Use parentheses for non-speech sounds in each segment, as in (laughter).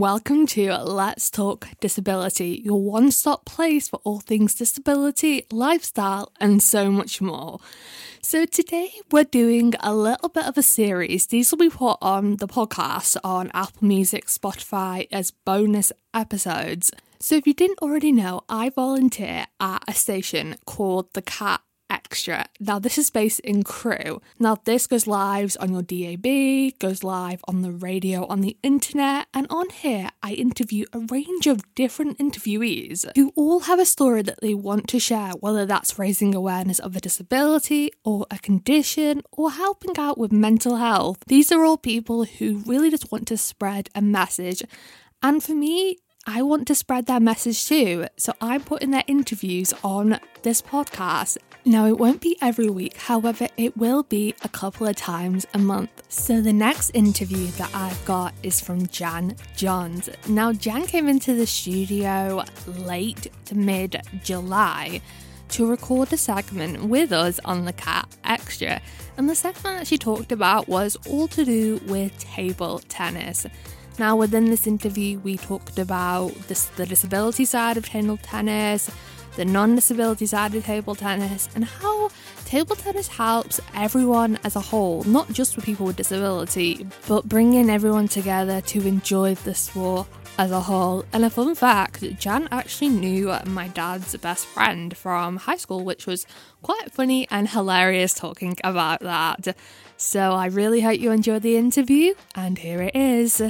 welcome to Let's Talk Disability, your one stop place for all things disability, lifestyle, and so much more. So, today we're doing a little bit of a series. These will be put on the podcast on Apple Music, Spotify as bonus episodes. So, if you didn't already know, I volunteer at a station called The Cat Extra. Now, this is based in Crewe. Now, this goes live on your DAB, goes live on the radio, on the internet, and on here, I interview a range of different interviewees who all have a story that they want to share, whether that's raising awareness of a disability or a condition or helping out with mental health. These are all people who really just want to spread a message. And for me, I want to spread their message too, so I'm putting their interviews on this podcast. Now, it won't be every week, however, it will be a couple of times a month. So, the next interview that I've got is from Jan Johns. Now, Jan came into the studio late to mid July to record a segment with us on the Cat Extra, and the segment that she talked about was all to do with table tennis. Now, within this interview, we talked about this, the disability side of table tennis, the non disability side of table tennis, and how table tennis helps everyone as a whole, not just for people with disability, but bringing everyone together to enjoy the sport as a whole. And a fun fact Jan actually knew my dad's best friend from high school, which was quite funny and hilarious talking about that. So I really hope you enjoyed the interview, and here it is.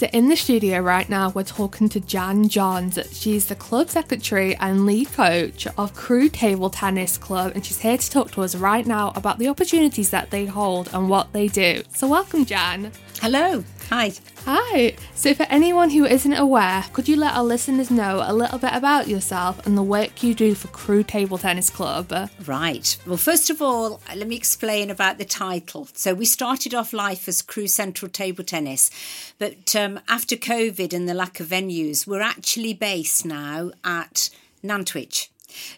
So, in the studio right now, we're talking to Jan Johns. She's the club secretary and lead coach of Crewe Table Tennis Club, and she's here to talk to us right now about the opportunities that they hold and what they do. So, welcome, Jan. Hello. Hi. Hi. So, for anyone who isn't aware, could you let our listeners know a little bit about yourself and the work you do for Crewe Table Tennis Club? Right. Well, first of all, let me explain about the title. So, we started off life as Crewe Central Table Tennis, but um, after COVID and the lack of venues, we're actually based now at Nantwich.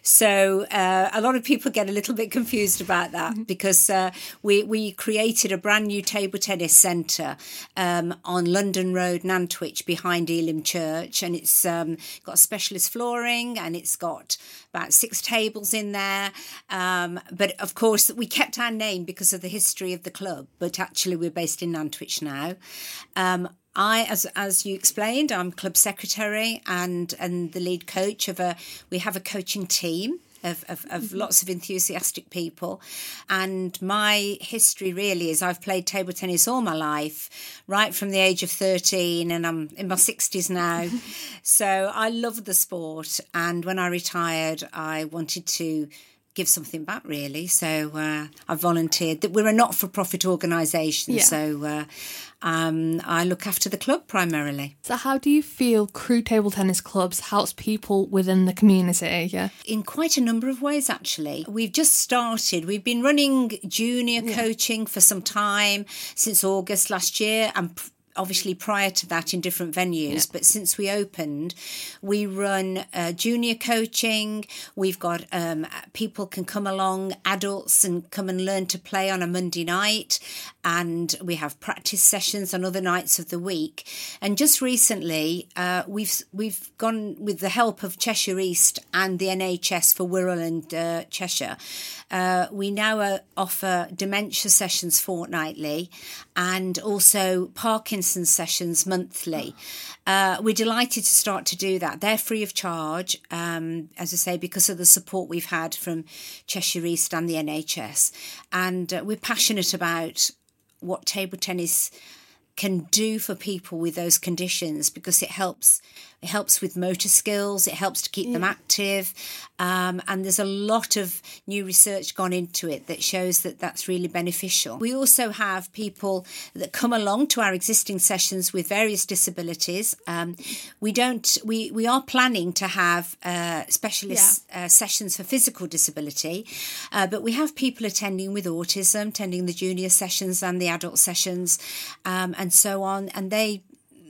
So uh, a lot of people get a little bit confused about that mm-hmm. because uh, we we created a brand new table tennis centre um, on London Road, Nantwich, behind Elim Church, and it's um, got specialist flooring and it's got about six tables in there. Um, but of course, we kept our name because of the history of the club. But actually, we're based in Nantwich now. I, as as you explained, I'm club secretary and and the lead coach of a. We have a coaching team of, of, of mm-hmm. lots of enthusiastic people. And my history really is I've played table tennis all my life, right from the age of 13, and I'm in my 60s now. (laughs) so I love the sport. And when I retired, I wanted to give something back really so uh, i volunteered that we're a not-for-profit organisation yeah. so uh, um, I look after the club primarily. So, how do you feel Crewe Table Tennis Clubs helps people within the community? Yeah, in quite a number of ways actually. We've just started. We've been running junior yeah. coaching for some time since August last year, and obviously prior to that in different venues yeah. but since we opened we run uh, junior coaching. We've got um, people can come along adults and come and learn to play on a monday night. And we have practice sessions on other nights of the week. And just recently uh, we've we've gone with the help of cheshire east and the nhs for wirral and uh, cheshire. Uh, we now uh, offer dementia sessions fortnightly and also parkinson Parkinson's sessions monthly. Uh, we're delighted to start to do that. They're free of charge, um, as I say, because of the support we've had from Cheshire East and the NHS. And uh, we're passionate about what table tennis can do for people with those conditions because it helps it helps with motor skills. It helps to keep yeah. them active. Um, and there's a lot of new research gone into it that shows that that's really beneficial. We also have people that come along to our existing sessions with various disabilities. Um, we don't we we are planning to have uh, specialist yeah. uh, sessions for physical disability. Uh, but we have people attending with autism attending the junior sessions and the adult sessions um, and so on, and they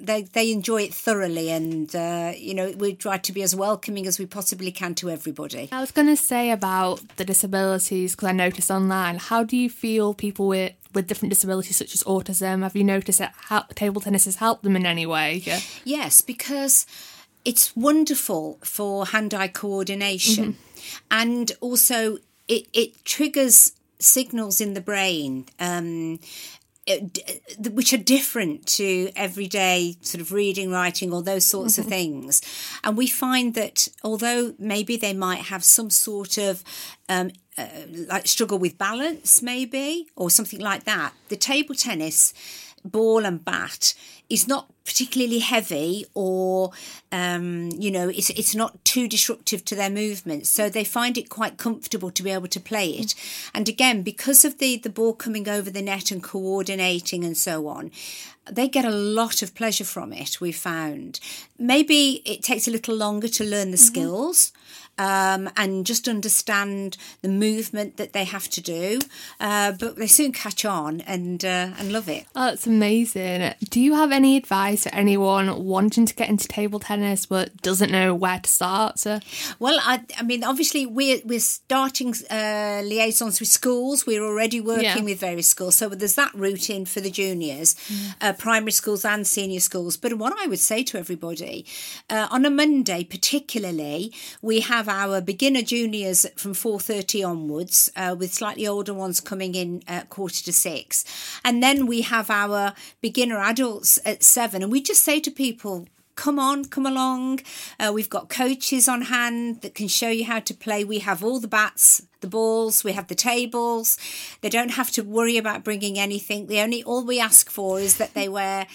they they enjoy it thoroughly, and uh, you know we try to be as welcoming as we possibly can to everybody. I was going to say about the disabilities because I noticed online. How do you feel people with with different disabilities such as autism. Have you noticed that how, table tennis has helped them in any way? Yeah. Yes, because it's wonderful for hand-eye coordination, mm-hmm. and also it it triggers signals in the brain. Um, which are different to everyday sort of reading, writing, or those sorts mm-hmm. of things. And we find that although maybe they might have some sort of um, uh, like struggle with balance, maybe, or something like that, the table tennis ball and bat is not particularly heavy or um, you know it's it's not too disruptive to their movements. So they find it quite comfortable to be able to play it. And again because of the the ball coming over the net and coordinating and so on they get a lot of pleasure from it we found. Maybe it takes a little longer to learn the mm-hmm. skills um, and just understand the movement that they have to do. Uh, but they soon catch on and uh, and love it. Oh, that's amazing. Do you have any advice for anyone wanting to get into table tennis but doesn't know where to start? So? Well, I, I mean, obviously we're we're starting uh, liaisons with schools. We're already working yeah. with various schools, so there's that route in for the juniors, mm. primary schools and senior schools. But what I would say to everybody uh, on a Monday, particularly, we have have our beginner juniors from 4.30 onwards uh, with slightly older ones coming in at quarter to six and then we have our beginner adults at seven and we just say to people come on, come along. Uh, we've got coaches on hand that can show you how to play. We have all the bats, the balls, we have the tables. They don't have to worry about bringing anything. The only all we ask for is that they wear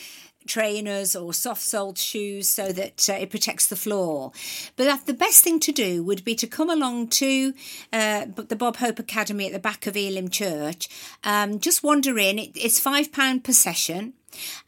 trainers or soft soled shoes so that uh, it protects the floor. But the best thing to do would be to come along to uh, the Bob Hope Academy at the back of Elim Church. Um, just wander in. It, it's £5 per session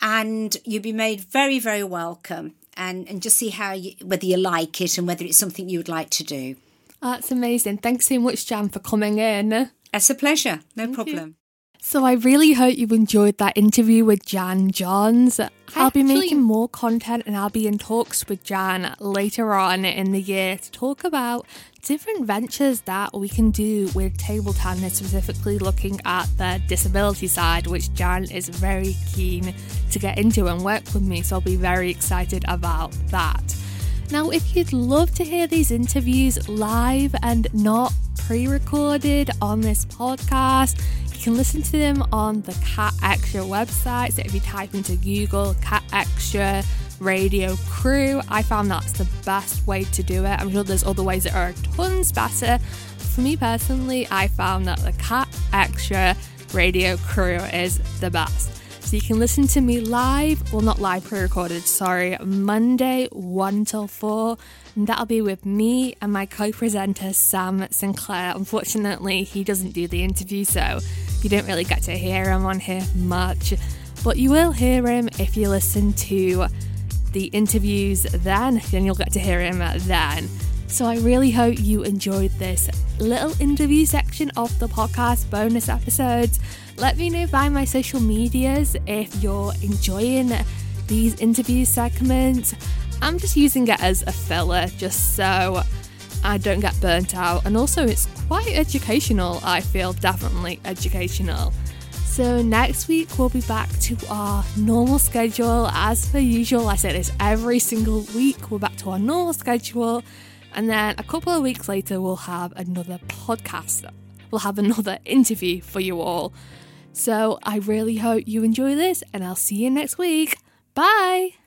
and you'll be made very, very welcome. And, and just see how you, whether you like it and whether it's something you would like to do. that's amazing. Thanks so much, Jan, for coming in. It's a pleasure. No Thank problem. You. So I really hope you enjoyed that interview with Jan Johns. I'll be making more content and I'll be in talks with Jan later on in the year to talk about different ventures that we can do with table tennis, specifically looking at the disability side, which Jan is very keen to get into and work with me. So I'll be very excited about that. Now, if you'd love to hear these interviews live and not pre recorded on this podcast, you can listen to them on the Cat Extra website. So if you type into Google Cat Extra Radio Crewe, I found that's the best way to do it. I'm sure there's other ways that are tons better. For me personally, I found that the Cat Extra Radio Crewe is the best. So you can listen to me live, well, not live pre recorded, sorry, Monday 1 till 4. And that'll be with me and my co presenter, Sam Sinclair. Unfortunately, he doesn't do the interview, so you don't really get to hear him on here much, but you will hear him if you listen to the interviews then, then you'll get to hear him then. So I really hope you enjoyed this little interview section of the podcast bonus episodes. Let me know by my social medias if you're enjoying these interview segments. I'm just using it as a filler just so I don't get burnt out. And also, it's quite educational, I feel definitely educational. So, next week we'll be back to our normal schedule as per usual. I say this every single week, we're back to our normal schedule. And then a couple of weeks later, we'll have another podcast. We'll have another (laughs) interview for you all. So, I really hope you enjoy this, and I'll see you next week. Bye!